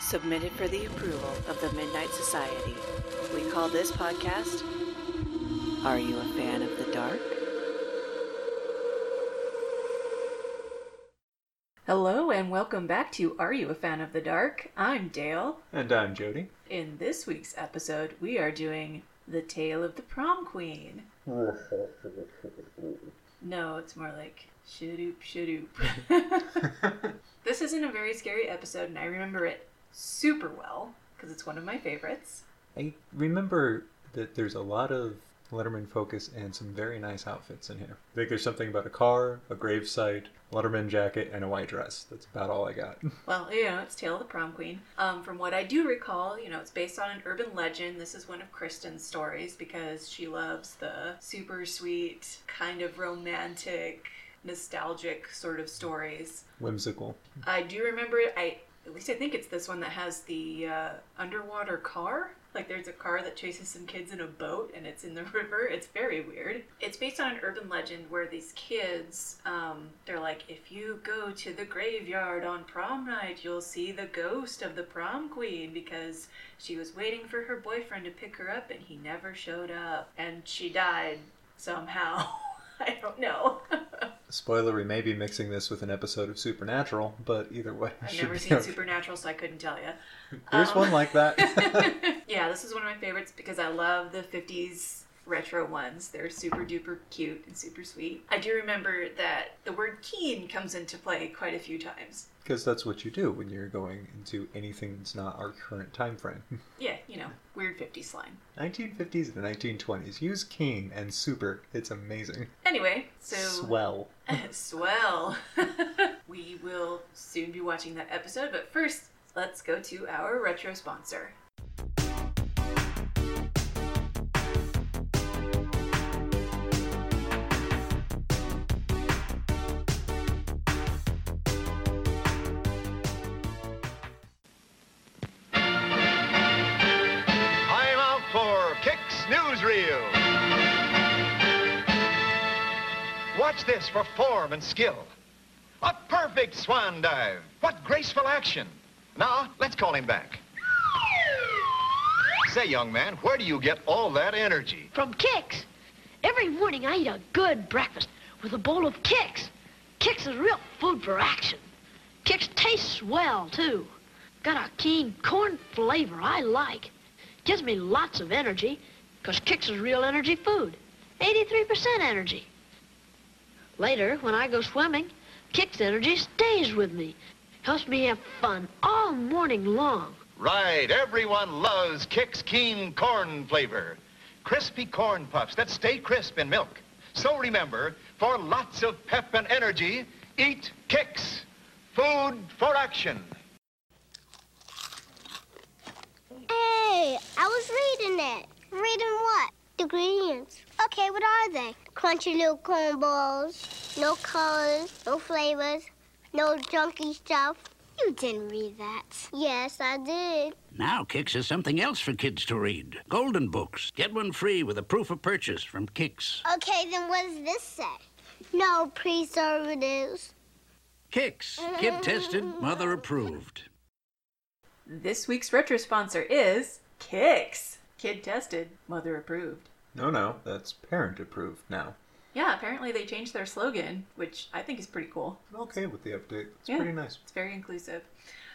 submitted for the approval of the Midnight Society. We call this podcast Are You a Fan of the Dark? Hello, and welcome back to Are You a Fan of the Dark? I'm Dale. And I'm Jody. In this week's episode, we are doing The Tale of the Prom Queen. No, it's more like shadoop shadoop. this isn't a very scary episode, and I remember it super well because it's one of my favorites. I remember that there's a lot of Letterman focus and some very nice outfits in here. I think there's something about a car, a gravesite, Letterman jacket, and a white dress. That's about all I got. Well, you know, it's Tale of the Prom Queen. Um, from what I do recall, you know, it's based on an urban legend. This is one of Kristen's stories because she loves the super sweet, kind of romantic, nostalgic sort of stories. Whimsical. I do remember I at least I think it's this one that has the uh, underwater car. Like there's a car that chases some kids in a boat and it's in the river. It's very weird. It's based on an urban legend where these kids, um, they're like, if you go to the graveyard on prom night, you'll see the ghost of the prom queen because she was waiting for her boyfriend to pick her up and he never showed up and she died somehow. I don't know. Spoiler, we may be mixing this with an episode of Supernatural, but either way. I've never seen okay. Supernatural, so I couldn't tell you. There's Um, one like that. yeah, this is one of my favorites because I love the 50s retro ones. They're super duper cute and super sweet. I do remember that the word keen comes into play quite a few times. Because that's what you do when you're going into anything that's not our current time frame. Yeah, you know, weird 50s slang. 1950s and 1920s. Use keen and super. It's amazing. Anyway, so. Swell. Swell. we will soon be watching that episode, but first, let's go to our retro sponsor. Watch this for form and skill. A perfect swan dive. What graceful action. Now, let's call him back. Say, young man, where do you get all that energy? From Kix. Every morning I eat a good breakfast with a bowl of Kix. Kix is real food for action. Kix tastes well, too. Got a keen corn flavor I like. Gives me lots of energy, because Kix is real energy food. 83% energy. Later, when I go swimming, Kix energy stays with me. Helps me have fun all morning long. Right, everyone loves Kix Keen Corn flavor. Crispy corn puffs that stay crisp in milk. So remember, for lots of pep and energy, eat Kix. Food for action. Hey, I was reading it. Reading what? The ingredients. Okay, what are they? Crunchy little corn balls. No colors, no flavors, no junky stuff. You didn't read that. Yes, I did. Now Kix has something else for kids to read. Golden books. Get one free with a proof of purchase from Kix. Okay, then what does this say? No preservatives. Kix. Kid tested, mother approved. This week's retro sponsor is Kix. Kid tested, mother approved. No, no, that's parent approved now. Yeah, apparently they changed their slogan, which I think is pretty cool. I'm okay with the update. It's Yeah. pretty nice. It's very inclusive.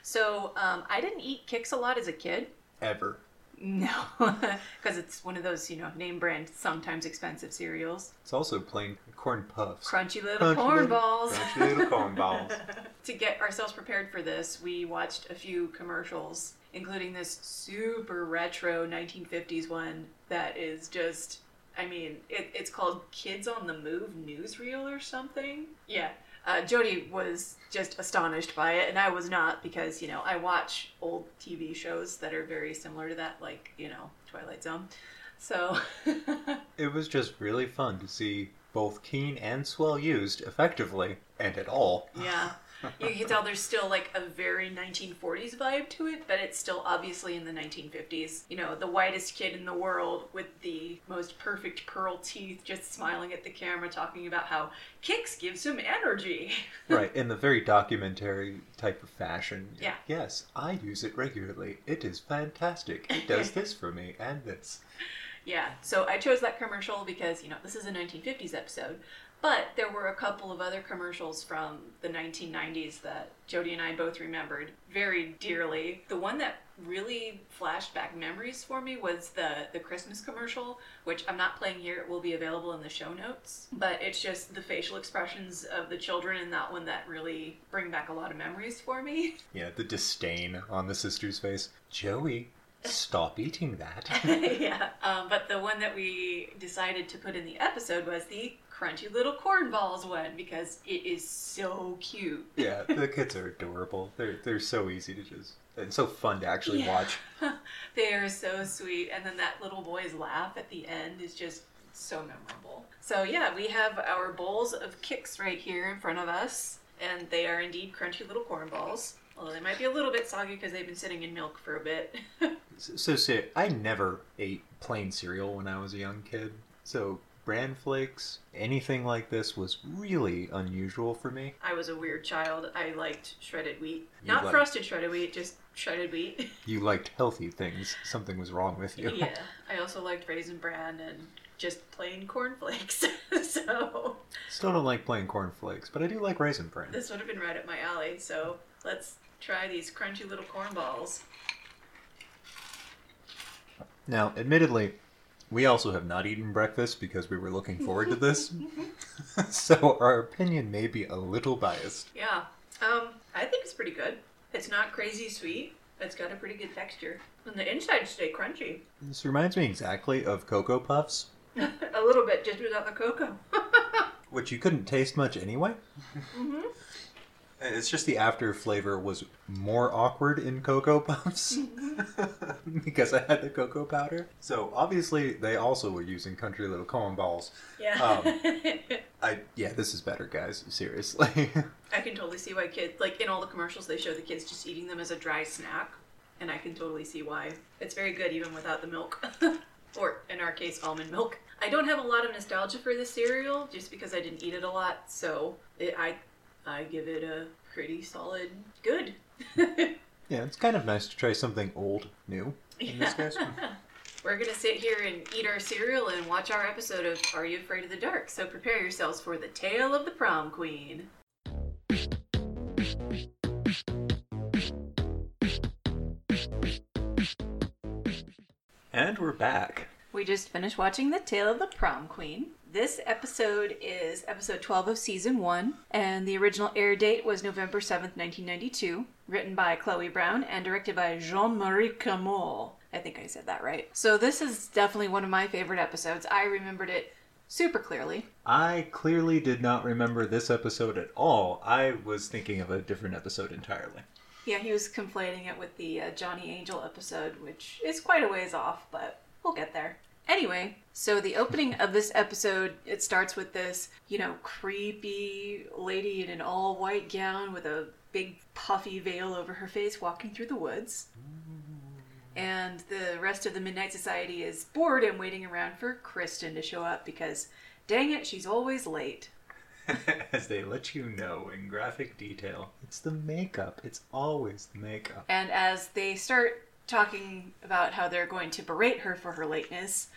So um, I didn't eat Kix a lot as a kid. Ever. No, because it's one of those, you know, name brand, sometimes expensive cereals. It's also plain corn puffs. Crunchy little Crunchy corn little- balls. crunchy little corn balls. to get ourselves prepared for this, we watched a few commercials, including this super retro 1950s one that is just, I mean, it, it's called Kids on the Move Newsreel or something. Yeah. Uh, Jody was just astonished by it, and I was not because, you know, I watch old TV shows that are very similar to that, like, you know, Twilight Zone. So, It was just really fun to see both Keen and Swell used effectively and at all. yeah. You can tell there's still like a very 1940s vibe to it, but it's still obviously in the 1950s. You know, the whitest kid in the world with the most perfect pearl teeth, just smiling at the camera, talking about how Kix gives him energy. right, in the very documentary type of fashion. Yeah. Yes, I use it regularly. It is fantastic. It does this for me and this. Yeah, so I chose that commercial because, you know, this is a 1950s episode, but there were a couple of other commercials from the 1990s that Jody and I both remembered very dearly. The one that really flashed back memories for me was the the Christmas commercial, which I'm not playing here. It will be available in the show notes, but it's just the facial expressions of the children in that one that really bring back a lot of memories for me. Yeah, the disdain on the sister's face. Joey, stop eating that. yeah, um, but the one that we decided to put in the episode was the crunchy little corn balls one because it is so cute. yeah, the kids are adorable. They're they're so easy to just and so fun to actually Yeah. watch. they are so sweet, and then that little boy's laugh at the end is just so memorable. So yeah, we have our bowls of Kix right here in front of us, and they are indeed crunchy little corn balls. Although they might be a little bit soggy because they've been sitting in milk for a bit. So, so I never ate plain cereal when I was a young kid. So bran flakes, anything like this was really unusual for me. I was a weird child. I liked shredded wheat, You not like- frosted shredded wheat, just shredded wheat. You liked healthy things. Something was wrong with you. yeah, I also liked raisin bran and just plain cornflakes. so Still don't like plain corn flakes, but I do like raisin bran. this would have been right up my alley. So let's try these crunchy little corn balls. Now, admittedly, we also have not eaten breakfast because we were looking forward to this. so our opinion may be a little biased. Yeah, um, I think it's pretty good. It's not crazy sweet. It's got a pretty good texture, and the insides stay crunchy. This reminds me exactly of Cocoa Puffs, a little bit, just without the cocoa. which you couldn't taste much anyway. It's just the after flavor was more awkward in Cocoa Puffs because I had the cocoa powder. So obviously they also were using country little corn balls. yeah. Um, I yeah, this is better, guys. Seriously. I can totally see why kids like in all the commercials they show the kids just eating them as a dry snack, and I can totally see why. It's very good even without the milk, or in our case, almond milk. I don't have a lot of nostalgia for this cereal just because I didn't eat it a lot, so it, I I give it a pretty solid good. yeah, it's kind of nice to try something old new in this case. We're gonna sit here and eat our cereal and watch our episode of Are You Afraid of the Dark? So prepare yourselves for the tale of the prom queen. And we're back. We just finished watching The Tale of the Prom Queen. This episode is episode 12 of season 1, and the original air date was November 7th, 1992, written by Chloe Brown and directed by Jean Marie Camol. I think I said that right. So, this is definitely one of my favorite episodes. I remembered it super clearly. I clearly did not remember this episode at all. I was thinking of a different episode entirely. Yeah, he was conflating it with the uh, Johnny Angel episode, which is quite a ways off, but we'll get there. Anyway, so the opening of this episode, it starts with this, you know, creepy lady in an all white gown with a big puffy veil over her face walking through the woods. And the rest of the Midnight Society is bored and waiting around for Kristen to show up because, dang it, she's always late. As they let you know in graphic detail, it's the makeup. It's always the makeup. And as they start talking about how they're going to berate her for her lateness,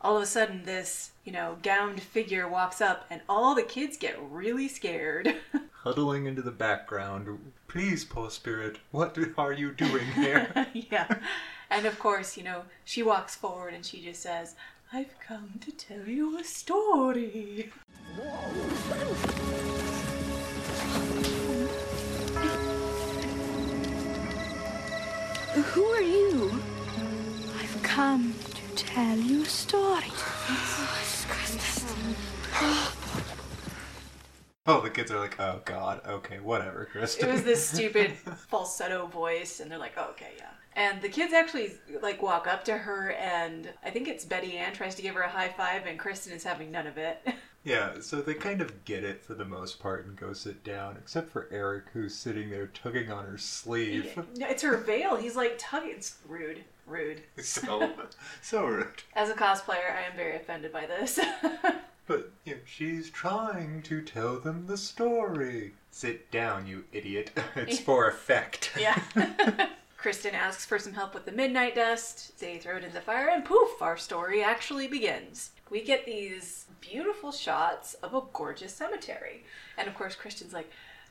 all of a sudden this, you know, gowned figure walks up and all the kids get really scared. Huddling into the background. Please, poor spirit, what are you doing here? yeah. And of course, you know, she walks forward and she just says, I've come to tell you a story. Who are you? I've come to tell you a story. oh, the kids are like, oh god, okay, whatever, Kristen. It was this stupid falsetto voice, and they're like, oh, okay, yeah. And the kids actually like walk up to her, and I think it's Betty Ann tries to give her a high five, and Kristen is having none of it. Yeah, so they kind of get it for the most part and go sit down, except for Eric, who's sitting there tugging on her sleeve. Yeah, it's her veil. He's like tugging. It's rude. Rude. so, so rude. As a cosplayer, I am very offended by this. But you know, she's trying to tell them the story. Sit down, you idiot. it's for effect. yeah. Kristen asks for some help with the midnight dust. They throw it in the fire, and poof, our story actually begins. We get these beautiful shots of a gorgeous cemetery. And of course, Kristen's like,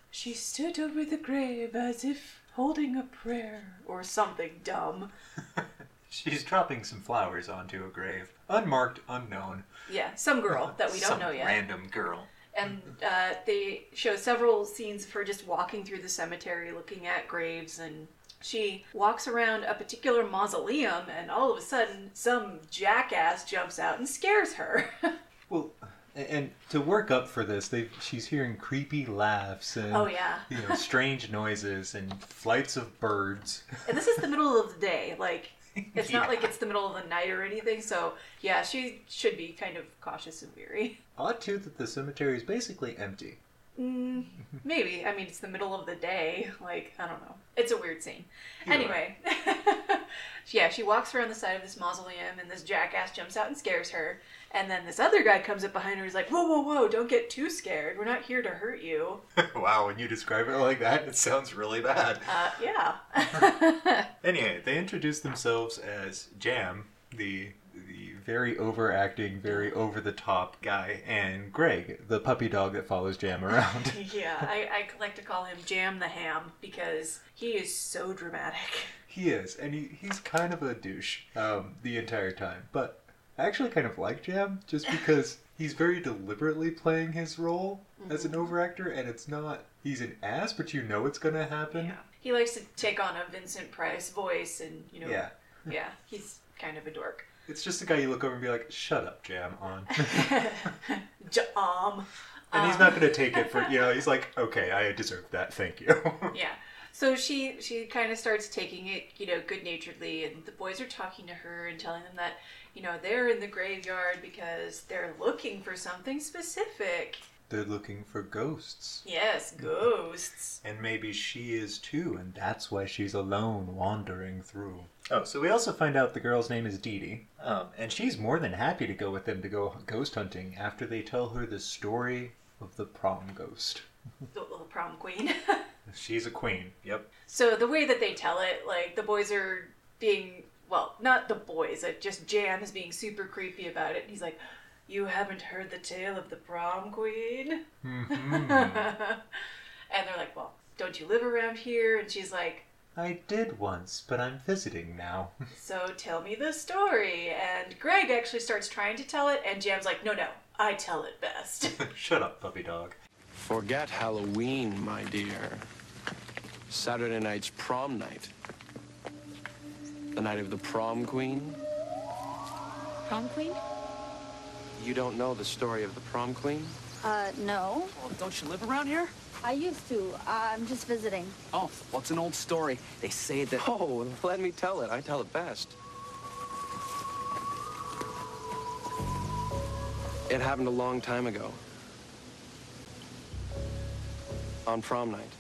she stood over the grave as if holding a prayer or something dumb. She's dropping some flowers onto a grave. Unmarked, unknown. Yeah, some girl that we don't know yet. Random girl. And uh, they show several scenes of her just walking through the cemetery looking at graves and she walks around a particular mausoleum and all of a sudden some jackass jumps out and scares her. Well, and to work up for this, they she's hearing creepy laughs and Oh, yeah. you know strange noises and flights of birds. and this is the middle of the day. Like it's not like it's the middle of the night or anything. So yeah, she should be kind of cautious and weary. Odd too that the cemetery is basically empty. Mm, maybe. I mean, it's the middle of the day. Like, I don't know. It's a weird scene. Anyway, yeah, she walks around the side of this mausoleum, and this jackass jumps out and scares her. And then this other guy comes up behind her He's like, Whoa, whoa, whoa, don't get too scared. We're not here to hurt you. wow, when you describe it like that, it sounds really bad. Uh, yeah. Anyway, they introduce themselves as Jam, the very overacting, very over the top guy, and Greg, the puppy dog that follows Jam around. yeah, I, I like to call him Jam the Ham because he is so dramatic. he is, and he, he's kind of a douche um, the entire time. But I actually kind of like Jam just because he's very deliberately playing his role as an overactor, and it's not he's an ass, but you know it's gonna happen. Yeah. He likes to take on a Vincent Price voice, and, you know, Yeah. yeah he's kind of a dork. It's just a guy you look over and be like, "Shut up, Jam." On. Jam. And he's uh, not going to take it for you know. He's like, okay, I deserve that. Thank you. Yeah. So she she kind of starts taking it, you know, good naturedly, and the boys are talking to her and telling them that, you know, they're in the graveyard because they're looking for something specific. They're looking for ghosts, Yes, ghosts. and maybe she is too, and that's why she's alone wandering through. Oh, so we also find out the girl's name is Dee Dee, um, and she's more than happy to go with them to go ghost hunting after they tell her the story of the prom ghost. The little prom queen. She's a queen. Yep. so the way that they tell it, like the boys are being well, not the boys, like just Jam is being super creepy about it. And he's like, "You haven't heard the tale of the prom queen?" Mhm. and they're like, "Well, don't you live around here?" And she's like, I did once, but I'm visiting now. So tell me the story. And Greg actually starts trying to tell it, and Jam's like, no, no, I tell it best. Shut up, puppy dog. Forget Halloween, my dear. Saturday night's prom night. The night of the prom queen. Prom queen? You don't know the story of the prom queen? Uh, no. Well, don't you live around here? I used to. I'm just visiting. Oh, well, it's an old story. They say that. Oh, let me tell it. I tell it best. It happened a long time ago. On prom night.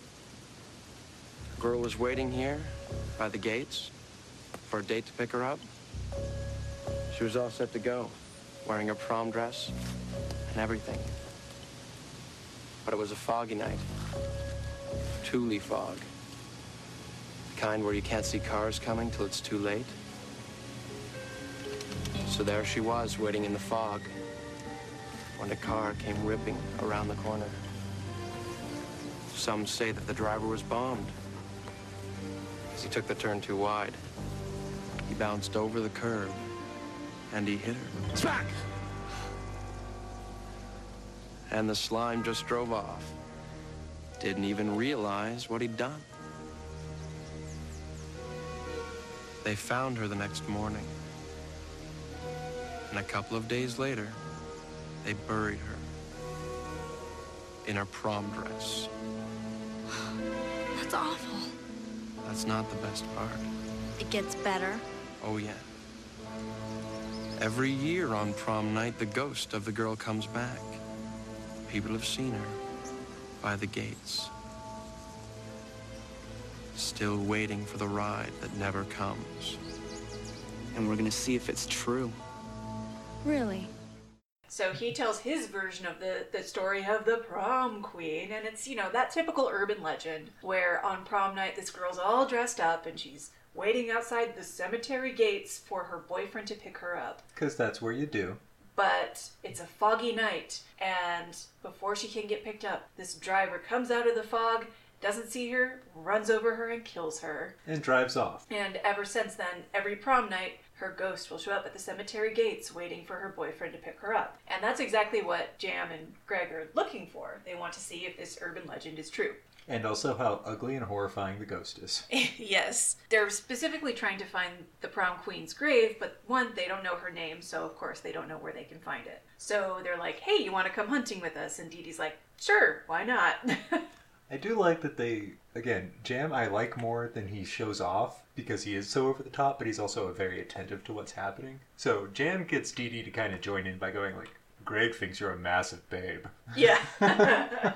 A girl was waiting here by the gates for a date to pick her up. She was all set to go, wearing her prom dress and everything. But it was a foggy night. Tule fog. The kind where you can't see cars coming till it's too late. So there she was, waiting in the fog, when a car came ripping around the corner. Some say that the driver was bombed. As he took the turn too wide, he bounced over the curb, and he hit her. Smack! And the slime just drove off. Didn't even realize what he'd done. They found her the next morning. And a couple of days later, they buried her in her prom dress. That's awful. That's not the best part. It gets better. Oh, yeah. Every year on prom night, the ghost of the girl comes back. people have seen her by the gates. Still waiting for the ride that never comes. And we're gonna see if it's true. Really? So he tells his version of the, the story of the prom queen, and it's, you know, that typical urban legend where on prom night this girl's all dressed up and she's waiting outside the cemetery gates for her boyfriend to pick her up. Because that's where you do. But it's a foggy night, and before she can get picked up, this driver comes out of the fog, doesn't see her, runs over her, and kills her. And drives off. And ever since then, every prom night, her ghost will show up at the cemetery gates waiting for her boyfriend to pick her up. And that's exactly what Jam and Greg are looking for. They want to see if this urban legend is true. And also how ugly and horrifying the ghost is. yes. They're specifically trying to find the prom queen's grave, but one, they don't know her name, so of course they don't know where they can find it. So they're like, hey, you want to come hunting with us? And Dee Dee's like, sure, why not? I do like that they, again, Jam I like more than he shows off because he is so over the top, but he's also very attentive to what's happening. So Jam gets Dee Dee to kind of join in by going like, Greg thinks you're a massive babe. Yeah.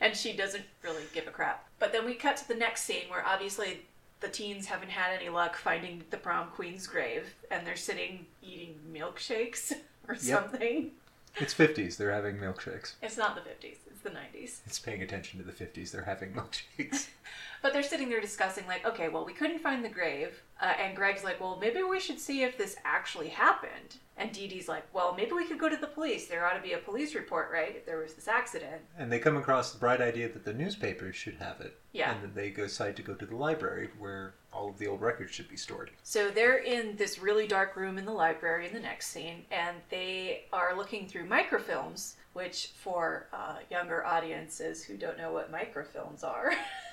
and she doesn't really give a crap. But then we cut to the next scene where obviously the teens haven't had any luck finding the prom queen's grave and they're sitting eating milkshakes or something. It's 50s, they're having milkshakes. It's not the 50s, it's the 90s. It's paying attention to the 50s, they're having milkshakes. But they're sitting there discussing, like, okay, well, we couldn't find the grave. Uh, and Greg's like, well, maybe we should see if this actually happened. And Dee Dee's like, well, maybe we could go to the police. There ought to be a police report, right? If there was this accident. and they come across the bright idea that the newspapers should have it. Yeah. And then they decide to go to the library where all of the old records should be stored. So they're in this really dark room in the library in the next scene, and they are looking through microfilms, which for uh, younger audiences who don't know what microfilms are,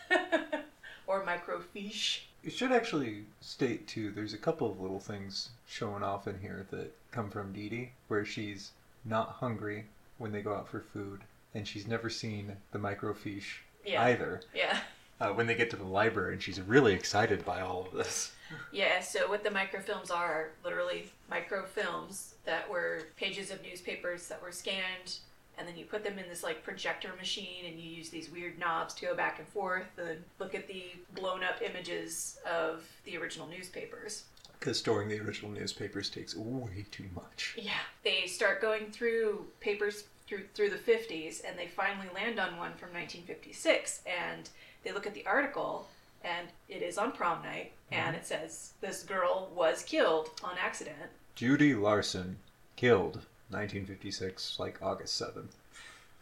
or microfiche. You should actually state too. There's a couple of little things showing off in here that come from Dee Dee, where she's not hungry when they go out for food, and she's never seen the microfiche Yeah. either. Yeah. Uh, when they get to the library, and she's really excited by all of this. Yeah, so what the microfilms are, are literally microfilms that were pages of newspapers that were scanned, and then you put them in this like projector machine, and you use these weird knobs to go back and forth and look at the blown up images of the original newspapers. Because storing the original newspapers takes way too much. Yeah, they start going through papers through through the 50s, and they finally land on one from 1956, and they look at the article. And it is on prom night, and mm-hmm. it says this girl was killed on accident. Judy Larson, killed, 1956, like August 7th.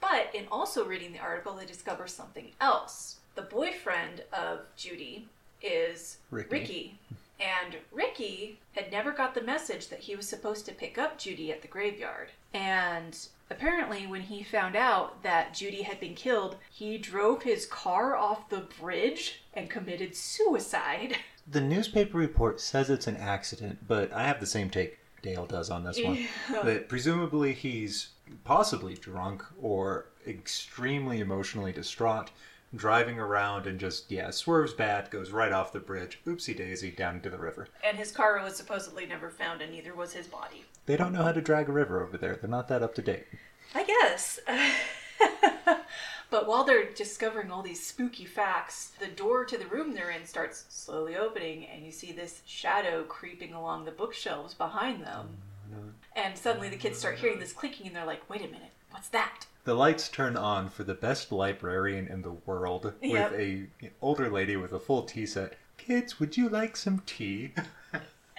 But in also reading the article, they discover something else. The boyfriend of Judy is Ricky. Ricky. And Ricky had never got the message that he was supposed to pick up Judy at the graveyard. And apparently, when he found out that Judy had been killed, he drove his car off the bridge and committed suicide. The newspaper report says it's an accident, but I have the same take Dale does on this one. Yeah. That presumably he's possibly drunk or extremely emotionally distraught, driving around and just, yeah, swerves bad, goes right off the bridge, oopsie daisy, down into the river. And his car was supposedly never found, and neither was his body. They don't know how to drag a river over there. They're not that up to date. I guess. but while they're discovering all these spooky facts, the door to the room they're in starts slowly opening, and you see this shadow creeping along the bookshelves behind them. And suddenly the kids start hearing this clinking, and they're like, wait a minute, what's that? The lights turn on for the best librarian in the world Yep. with a older lady with a full tea set. Kids, would you like some tea?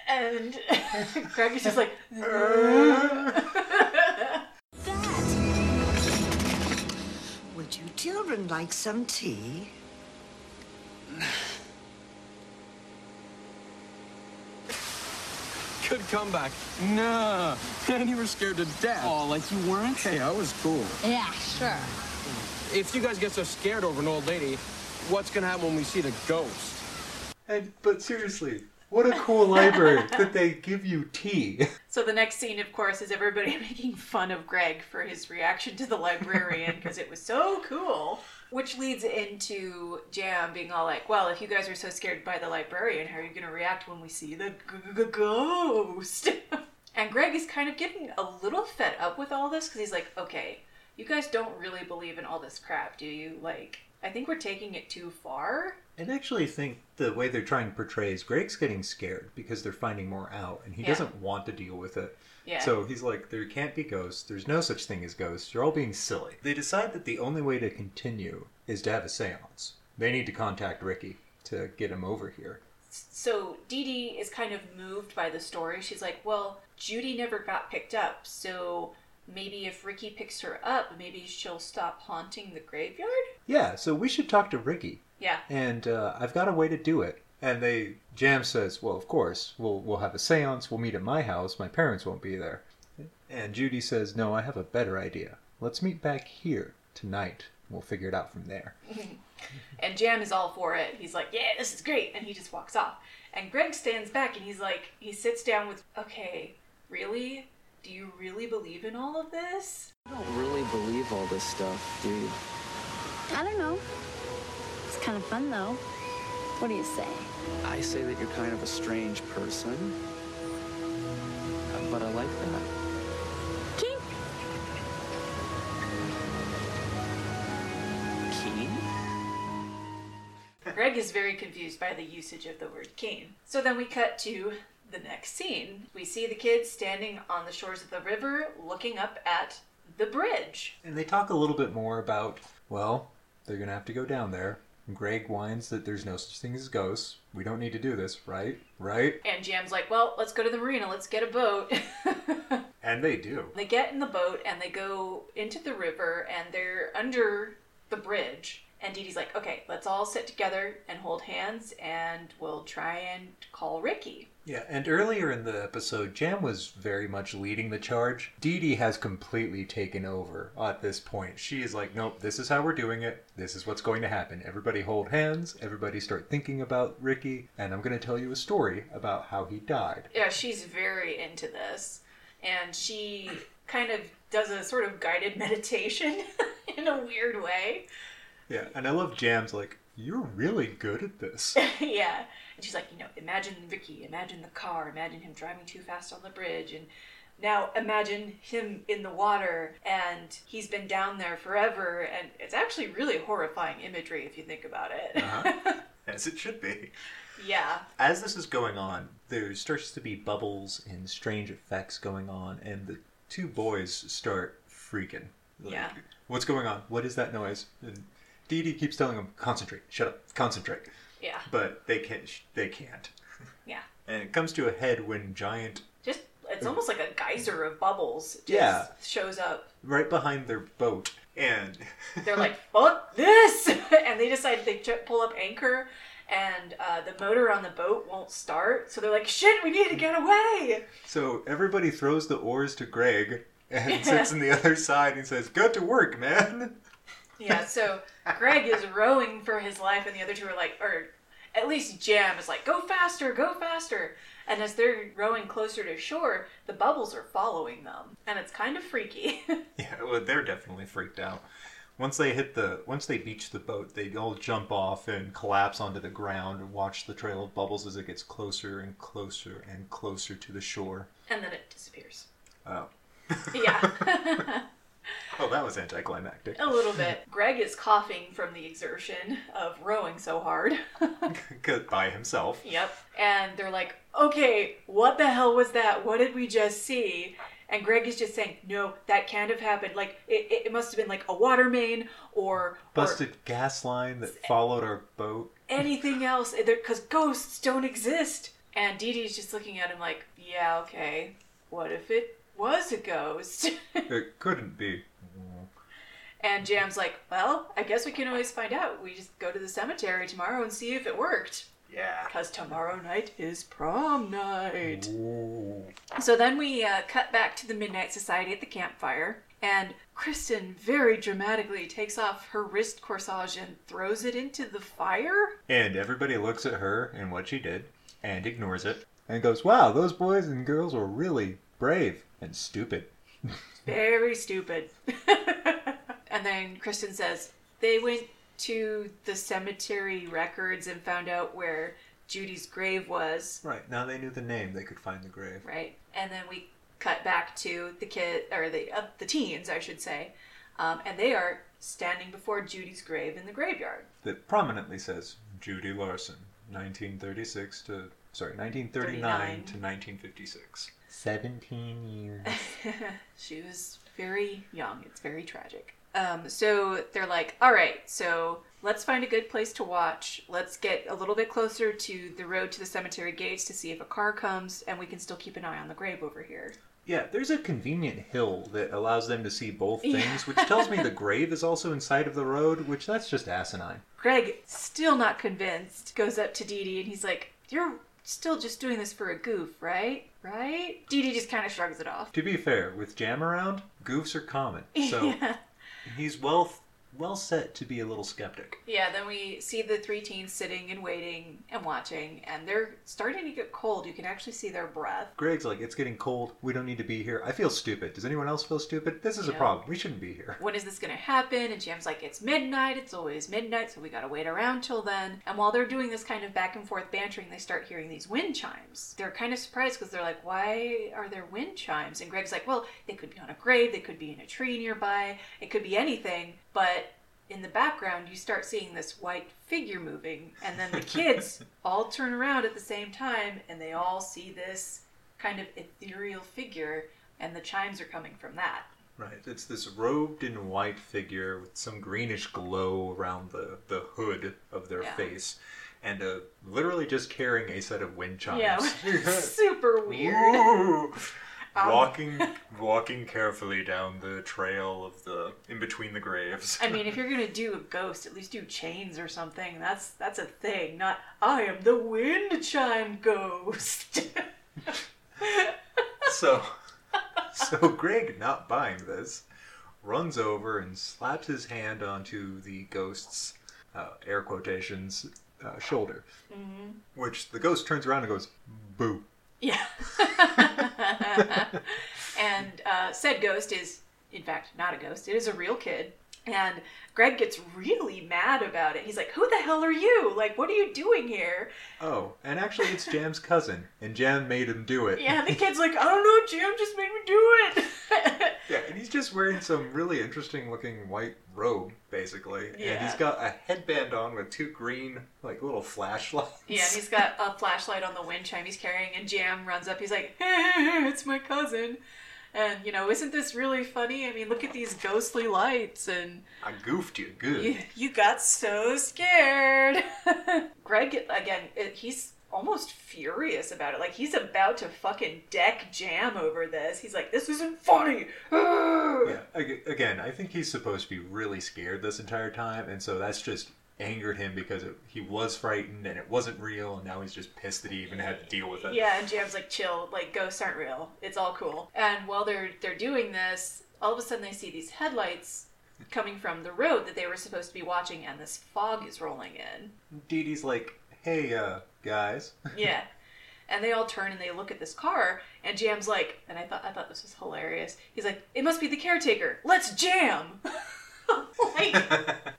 And Greg is just like, children like some tea? Good comeback. Nah. Man, you were scared to death. Oh, like you weren't? Hey, I was cool. Yeah, sure. If you guys get so scared over an old lady, what's gonna happen when we see the ghost? And but seriously, what a cool library that they give you tea. So the next scene, of course, is everybody making fun of Greg for his reaction to the librarian because it was so cool. Which leads into Jam being all like, "Well, if you guys are so scared by the librarian, how are you going to react when we see the ghost?" and Greg is kind of getting a little fed up with all this because he's like, "Okay, you guys don't really believe in all this crap, do you? Like, I think we're taking it too far. And actually think the way they're trying to portray is Greg's getting scared because they're finding more out and he Yeah. doesn't want to deal with it. Yeah. So he's like, there can't be ghosts. There's no such thing as ghosts. You're all being silly. They decide that the only way to continue is to have a seance. They need to contact Ricky to get him over here. So Dee Dee is kind of moved by the story. She's like, well, Judy never got picked up, so maybe if Ricky picks her up, maybe she'll stop haunting the graveyard? Yeah, so we should talk to Ricky. Yeah. And uh, I've got a way to do it. And they Jam says, "Well, of course, we'll we'll have a séance. We'll meet at my house. My parents won't be there." And Judy says, "No, I have a better idea. Let's meet back here tonight. We'll figure it out from there." And Jam is all for it. He's like, yeah, this is great. And he just walks off. And Greg stands back and he's like, he sits down with, okay, really? Do you really believe in all of this? I don't really believe all this stuff, do you? I don't know. It's kind of fun, though. What do you say? I say that you're kind of a strange person. But I like that. Keen? Keen? Greg is very confused by the usage of the word king. So then we cut to the next scene. We see the kids standing on the shores of the river looking up at the bridge. And they talk a little bit more about, well, they're gonna have to go down there. Greg whines that there's no such thing as ghosts. We don't need to do this, right? Right? And Jam's like, well, let's go to the marina, let's get a boat. And they do. They get in the boat and they go into the river and they're under the bridge. And Dee Dee's like, okay, let's all sit together and hold hands and we'll try and call Ricky. Yeah, and earlier in the episode, Jam was very much leading the charge. Dee Dee has completely taken over at this point. She is like, nope, this is how we're doing it. This is what's going to happen. Everybody hold hands. Everybody start thinking about Ricky. And I'm going to tell you a story about how he died. Yeah, she's very into this. And she kind of does a sort of guided meditation in a weird way. Yeah, and I love Jam's like, you're really good at this. yeah. And she's like, you know, imagine Ricky, imagine the car, imagine him driving too fast on the bridge, and now imagine him in the water, and he's been down there forever, and it's actually really horrifying imagery if you think about it. Uh-huh. As it should be. yeah. As this is going on, there starts to be bubbles and strange effects going on, and the two boys start freaking. Like, Yeah. What's going on? What is that noise? And Dee Dee keeps telling them, "Concentrate, shut up, concentrate." Yeah. But they can't. They can't. Yeah. And it comes to a head when giant, Just, it's almost like a geyser of bubbles just Yeah. shows up. right behind their boat, and They're like, fuck this! and they decide they pull up anchor, and uh, the motor on the boat won't start. So they're like, shit, we need to get away! so everybody throws the oars to Greg and sits on the other side and says, "Go to work, man." Yeah, so Greg is rowing for his life, and the other two are like, or at least Jam is like, go faster, go faster. And as they're rowing closer to shore, the bubbles are following them, and it's kind of freaky. Yeah, well, they're definitely freaked out. Once they hit the, once they beach the boat, they all jump off and collapse onto the ground and watch the trail of bubbles as it gets closer and closer and closer to the shore. and then it disappears. Oh, Yeah. oh, that was anticlimactic. A little bit. Greg is coughing from the exertion of rowing so hard. By himself. yep. And they're like, okay, what the hell was that? What did we just see? And Greg is just saying, no, that can't have happened. Like, it, it- it must have been like a water main or, or Busted gas line that followed our boat. anything else. Because ghosts don't exist. And Dee Dee's just looking at him like, yeah, okay. What if it was a ghost? It couldn't be. And Jam's like, well, I guess we can always find out. We just go to the cemetery tomorrow and see if it worked. Yeah. Because tomorrow night is prom night. So then we uh, cut back to the Midnight Society at the campfire. And Kristen very dramatically takes off her wrist corsage and throws it into the fire. And everybody looks at her and what she did and ignores it and goes, "Wow, those boys and girls were really brave and stupid." Very stupid. and then Kristen says they went to the cemetery records and found out where Judy's grave was. Right now they knew the name; they could find the grave. right? And then we cut back to the kid or the uh, the teens, I should say, Um, and they are standing before Judy's grave in the graveyard. That prominently says Judy Larson, 1936 to sorry, 1939 39. to 1956. 17 years. she was very young. It's very tragic. Um, so they're like, all right, so let's find a good place to watch. Let's get a little bit closer to the road to the cemetery gates to see if a car comes, and we can still keep an eye on the grave over here. Yeah, there's a convenient hill that allows them to see both things, Yeah. which tells me the grave is also inside of the road, which that's just asinine. Greg, still not convinced, goes up to Dee Dee and he's like, You're still just doing this for a goof, right? Right? Dee Dee just kind of shrugs it off. To be fair, with Jam around, goofs are common. So yeah. he's well well set to be a little skeptic. Yeah, then we see the three teens sitting and waiting and watching, and they're starting to get cold. You can actually see their breath. Greg's like, it's getting cold. We don't need to be here. I feel stupid. Does anyone else feel stupid? This is a problem. We shouldn't be here. When is this gonna happen? And Jam's like, It's midnight, it's always midnight, so we gotta wait around till then. And while they're doing this kind of back and forth bantering, they start hearing these wind chimes. They're kind of surprised because they're like, Why are there wind chimes? And Greg's like, Well, they could be on a grave, they could be in a tree nearby, it could be anything, but in the background, you start seeing this white figure moving, and then the kids all turn around at the same time, and they all see this kind of ethereal figure, and the chimes are coming from that. Right. It's this robed in white figure with some greenish glow around the, the hood of their Yeah. face. And uh, literally just carrying a set of wind chimes. Yeah, super weird. Um, walking walking carefully down the trail of the in between the graves. I mean, if you're gonna do a ghost, at least do chains or something. That's that's a thing. Not I am the wind chime ghost. so so Greg, not buying this, runs over and slaps his hand onto the ghost's uh, air quotations uh, shoulder, Mhm. which the ghost turns around and goes, "Boo." Yeah. and uh, said ghost is, in fact, not a ghost. It is a real kid. And Greg gets really mad about it. He's like, "Who the hell are you? Like, what are you doing here?" Oh, and actually, it's Jam's cousin, and Jam made him do it. Yeah, the kid's like, "I don't know, Jam just made me do it." Yeah, and he's just wearing some really interesting looking white robe, basically. Yeah. And he's got a headband on with two green, like, little flashlights. Yeah, and he's got a flashlight on the wind chime he's carrying, and Jam runs up. He's like, "Hey, it's my cousin." And you know, isn't this really funny? I mean, look at these ghostly lights, and I goofed you good. you, you got so scared. Greg, again, it- he's almost furious about it. Like he's about to fucking deck Jam over this. He's like, "This isn't funny." Yeah, again, I think he's supposed to be really scared this entire time, and so that's just angered him because it, he was frightened and it wasn't real, and now he's just pissed that he even had to deal with it. Yeah, and Jam's like, chill, like ghosts aren't real. It's all cool. And while they're they're doing this, all of a sudden they see these headlights coming from the road that they were supposed to be watching, and this fog is rolling in. Dee Dee's like, hey, uh, guys. Yeah. And they all turn and they look at this car, and Jam's like, and I thought I thought this was hilarious. He's like, "It must be the caretaker. Let's jam!" like,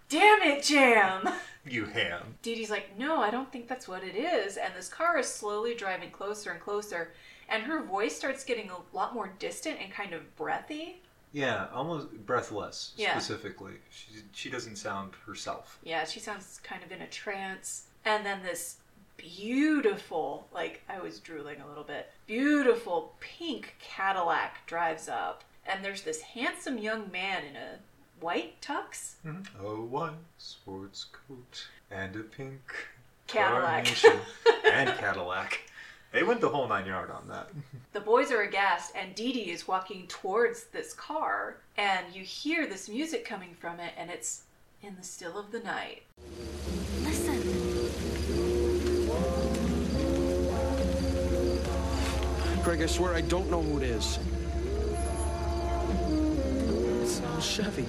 damn it, Jam! you ham. Dee's like, no, I don't think that's what it is. And this car is slowly driving closer and closer, and her voice starts getting a lot more distant and kind of breathy. Yeah, almost breathless, Yeah. specifically. She, she doesn't sound herself. Yeah, she sounds kind of in a trance. And then this beautiful, like, I was drooling a little bit, beautiful pink Cadillac drives up. And there's this handsome young man in a white tux. Mm-hmm. A white sports coat and a pink Cadillac. and Cadillac. They went the whole nine yard on that. The boys are aghast, and Dee Dee is walking towards this car, and you hear this music coming from it, and it's in the still of the night. Listen. Greg, I swear I don't know who it is. It's an Chevy.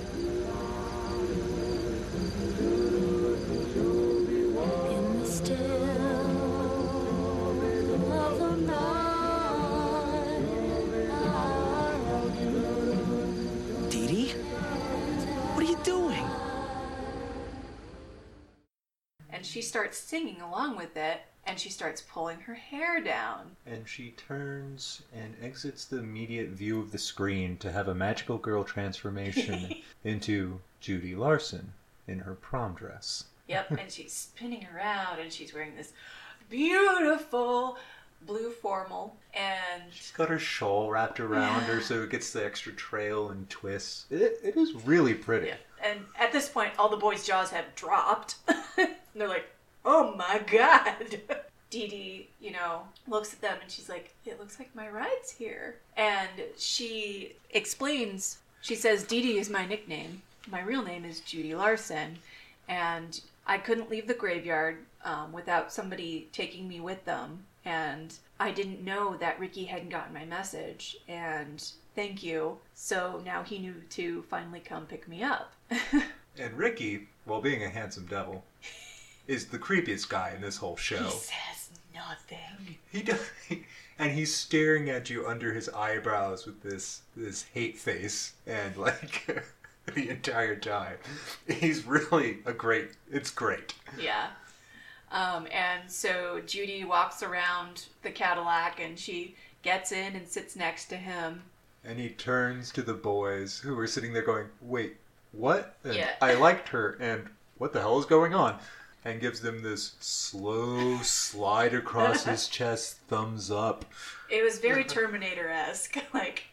Starts singing along with it, and she starts pulling her hair down. And she turns and exits the immediate view of the screen to have a magical girl transformation into Judy Larson in her prom dress. Yep, and she's spinning around and she's wearing this beautiful blue formal and She's got her shawl wrapped around her so it gets the extra trail and twists. It, it is really pretty. Yeah. And at this point, all the boys' jaws have dropped. and they're like, oh my god. Dee Dee, you know, looks at them and she's like, it looks like my ride's here. And she explains, she says, Dee Dee is my nickname. My real name is Judy Larson. And I couldn't leave the graveyard um, without somebody taking me with them. And I didn't know that Ricky hadn't gotten my message. And thank you. So now he knew to finally come pick me up. And Ricky, while being a handsome devil, is the creepiest guy in this whole show. He says nothing. He does, and he's staring at you under his eyebrows with this this hate face, and like the entire time, he's really a great. It's great. Yeah. Um, and so Judy walks around the Cadillac and she gets in and sits next to him. And he turns to the boys who are sitting there going, "Wait, what?" And Yeah. I liked her, and what the hell is going on? And gives them this slow slide across his chest, thumbs up. It was very Terminator esque, like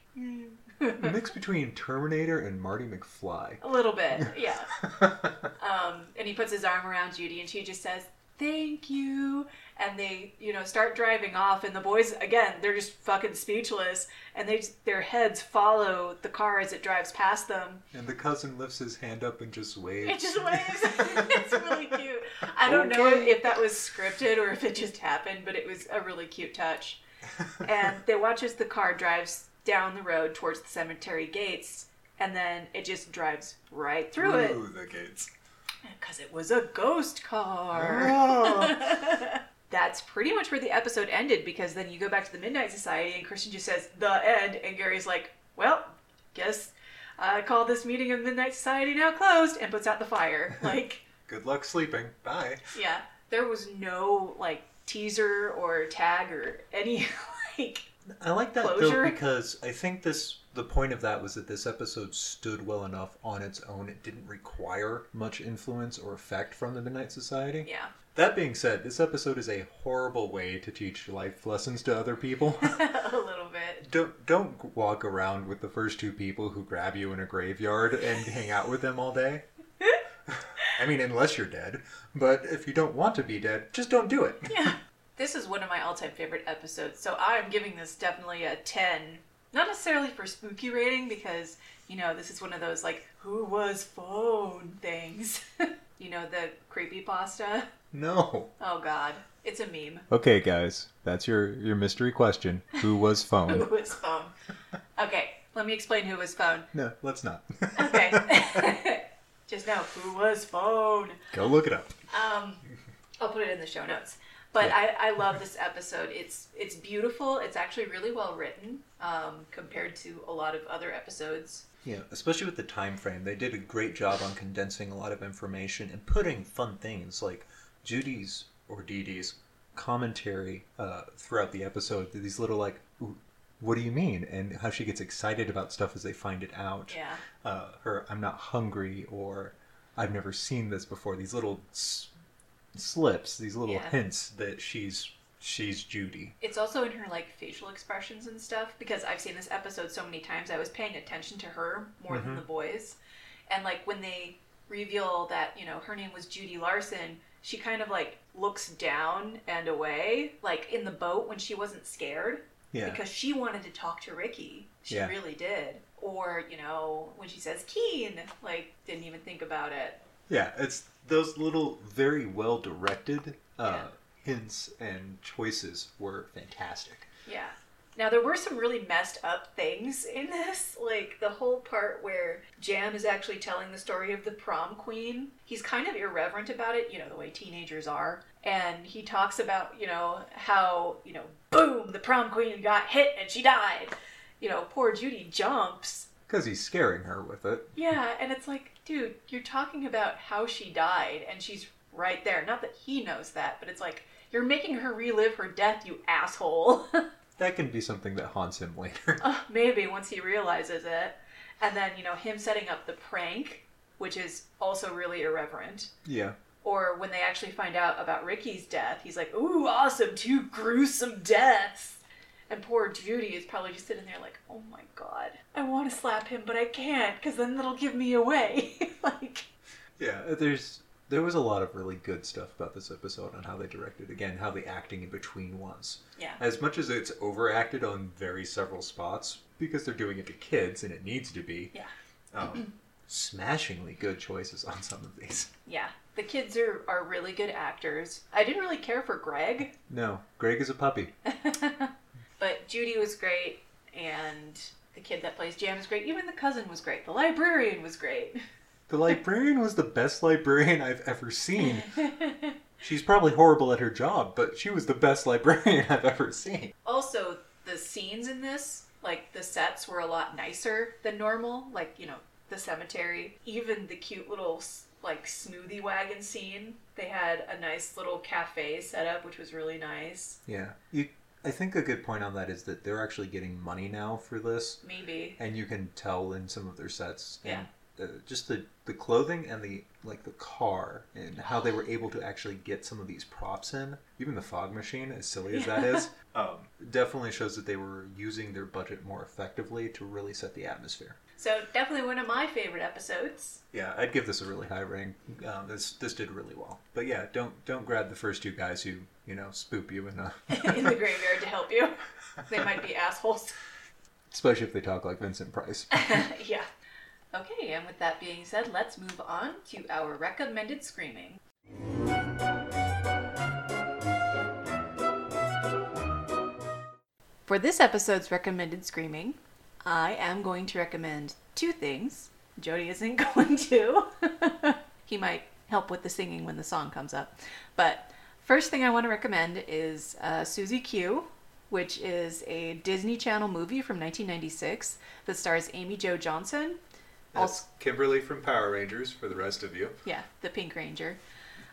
A mix between Terminator and Marty McFly. a little bit, yeah. Um, and he puts his arm around Judy and she just says, Thank you. And they, you know, start driving off, and the boys, again, they're just fucking speechless, and they their heads follow the car as it drives past them. And the cousin lifts his hand up and just waves. It just waves. it's really cute. I don't know if that was scripted or if it just happened, but it was a really cute touch. and they watch as the car drives down the road towards the cemetery gates, and then it just drives right through it Through the gates. Because it was a ghost car. Oh. That's pretty much where the episode ended because then you go back to the Midnight Society and Kristen just says the end, and Gary's like, "Well, guess I call this meeting of Midnight Society now closed," and puts out the fire. Like, Good luck sleeping. Bye. yeah, there was no like teaser or tag or any like. I like that Closure? though because I think this the point of that was that this episode stood well enough on its own. It didn't require much influence or effect from the Midnight Society. Yeah, That being said, this episode is a horrible way to teach life lessons to other people. a little bit. don't don't walk around with the first two people who grab you in a graveyard and hang out with them all day. I mean, unless you're dead. But if you don't want to be dead, just don't do it. Yeah. This is one of my all-time favorite episodes, so I'm giving this definitely a 10. Not necessarily for spooky rating because, you know, this is one of those like who was phone things. you know, the creepy pasta. No. Oh god, it's a meme. Okay, guys, that's your your mystery question. Who was phone? Who was phone? Okay, let me explain who was phone. no, let's not. Okay. Just know who was phone. Go look it up. Um, I'll put it in the show notes. But I, I love this episode. It's it's beautiful. It's actually really well written um, compared to a lot of other episodes. Yeah, especially with the time frame, they did a great job on condensing a lot of information and putting fun things like Judy's or Dee Dee's commentary uh, throughout the episode. These little like, what do you mean? And how she gets excited about stuff as they find it out. Yeah. Uh, her, I'm not hungry, or I've never seen this before. These little s- slips, these little Yeah. hints that she's she's Judy. It's also in her like facial expressions and stuff because I've seen this episode so many times. I was paying attention to her more than Mhm. the boys, and like when they reveal that you know her name was Judy Larson, she kind of like looks down and away, like in the boat when she wasn't scared. Yeah. Because she wanted to talk to Ricky. She Yeah. really did. Or, you know, when she says Keen, like, didn't even think about it. Yeah, it's those little very well directed uh, hints and choices were fantastic. Yeah. Now, there were some really messed up things in this. Like, the whole part where Jam is actually telling the story of the prom queen. He's kind of irreverent about it, you know, the way teenagers are. And he talks about, you know, how, you know, boom, the prom queen got hit and she died. You know, poor Judy jumps. Because he's scaring her with it. Yeah, and it's like, dude, you're talking about how she died, and she's right there. Not that he knows that, but it's like, you're making her relive her death, you asshole. That can be something that haunts him later. Uh, Maybe once he realizes it. And then, you know, him setting up the prank, which is also really irreverent. Yeah. Or when they actually find out about Ricky's death, he's like, ooh, awesome, two gruesome deaths. And poor Judy is probably just sitting there like, oh my god, I want to slap him, but I can't, because then that'll give me away. like, Yeah, there's there was a lot of really good stuff about this episode and how they directed again how the acting in between was. Yeah. As much as it's overacted on very several spots because they're doing it to kids and it needs to be. Yeah. Um, smashingly good choices on some of these. yeah, the kids are, are really good actors. I didn't really care for Greg, No, Greg is a puppy. but Judy was great, and the kid that plays Jam is great. Even the cousin was great. The librarian was great. The librarian was the best librarian I've ever seen. She's probably horrible at her job, but she was the best librarian I've ever seen. Also, the scenes in this, like the sets were a lot nicer than normal. Like, you know, the cemetery, even the cute little like smoothie wagon scene. They had a nice little cafe set up, which was really nice. Yeah. You I think a good point on that is that they're actually getting money now for this. Maybe. And you can tell in some of their sets. Yeah. And uh, just the, the clothing and the like the car and how they were able to actually get some of these props in. Even the fog machine, as silly as that is um, definitely shows that they were using their budget more effectively to really set the atmosphere. So definitely one of my favorite episodes. Yeah, I'd give this a really high rank. Um, this this did really well. But yeah, don't don't grab the first two guys who you know spoop you in a, in the graveyard to help you. They might be assholes. especially if they talk like Vincent Price. yeah. Okay, and with that being said, let's move on to our recommended screaming. For this episode's recommended screaming, I am going to recommend two things. Jody isn't going to. he might help with the singing when the song comes up. But first thing I want to recommend is uh, Susie Q, which is a Disney Channel movie from 1996 that stars Amy Jo Johnson. That's Kimberly from Power Rangers for the rest of you. Yeah, the Pink Ranger.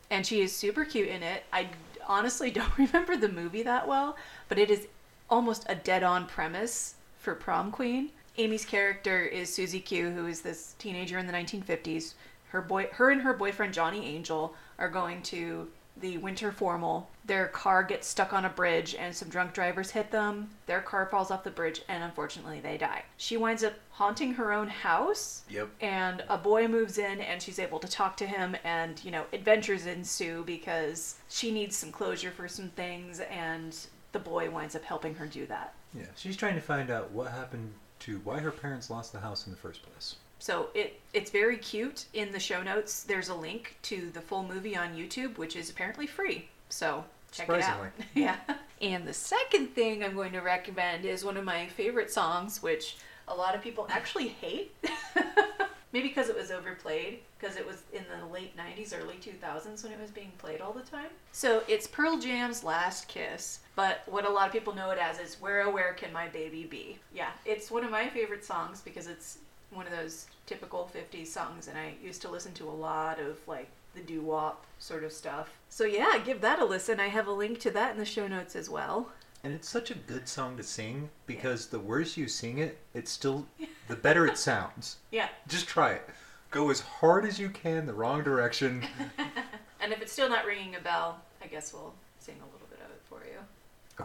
And she is super cute in it. I honestly don't remember the movie that well, but it is almost a dead on premise for Prom Queen. Amy's character is Susie Q, who is this teenager in the 1950s. Her boy, her and her boyfriend Johnny Angel are going to the winter formal. Their car gets stuck on a bridge and some drunk drivers hit them. Their car falls off the bridge and unfortunately they die. She winds up haunting her own house Yep. and a boy moves in and she's able to talk to him and you know adventures ensue because she needs some closure for some things and the boy winds up helping her do that Yeah, she's trying to find out what happened to why her parents lost the house in the first place. So it it's very cute. In the show notes there's a link to the full movie on youtube which is apparently free. So check it out. Yeah. And the second thing i'm going to recommend is one of my favorite songs which a lot of people actually hate. Maybe because it was overplayed because it was in the late 90s early 2000s when it was being played all the time. So it's pearl jam's last kiss but what a lot of people know it as is where oh where can my baby be? Yeah it's one of my favorite songs because it's one of those typical 50s songs and i used to listen to a lot of like the doo-wop sort of stuff so yeah give that a listen i have a link to that in the show notes as well And it's such a good song to sing because the worse you sing it, it's still the better it sounds. yeah Just try it. Go as hard as you can the wrong direction. and if it's still not ringing a bell i guess we'll sing a little bit of it for you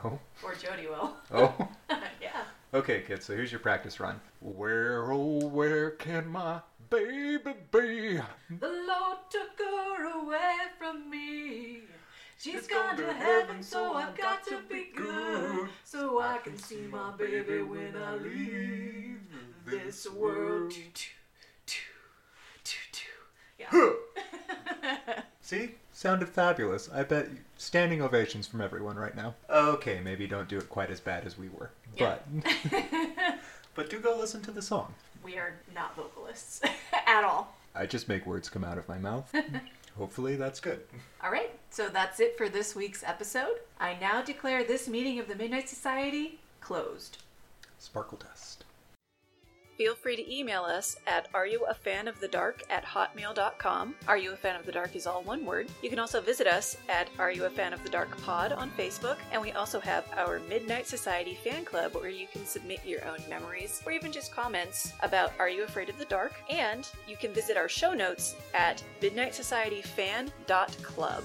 Oh. or jody will Oh. Okay, kids, so here's your practice run. Where, oh, where can my baby be? The Lord took her away from me. She's gone to heaven, so I've got to be good. So I can see my baby when I leave this world. Yeah. See? Sounded fabulous. I bet standing ovations from everyone right now. Okay, maybe don't do it quite as bad as we were. Yeah. But but do go listen to the song. we are not vocalists at all. I just make words come out of my mouth. Hopefully that's good. All right, so that's it for this week's episode. I now declare this meeting of the Midnight Society closed. Sparkle dust. Feel free to email us at areyouafanofthedark at hotmail.com. Are You a Fan of the Dark is all one word. You can also visit us at Are You a Fan of the Dark Pod on Facebook, and we also have our Midnight Society fan club where you can submit your own memories or even just comments about Are You Afraid of the Dark? And you can visit our show notes at midnightsocietyfan.club.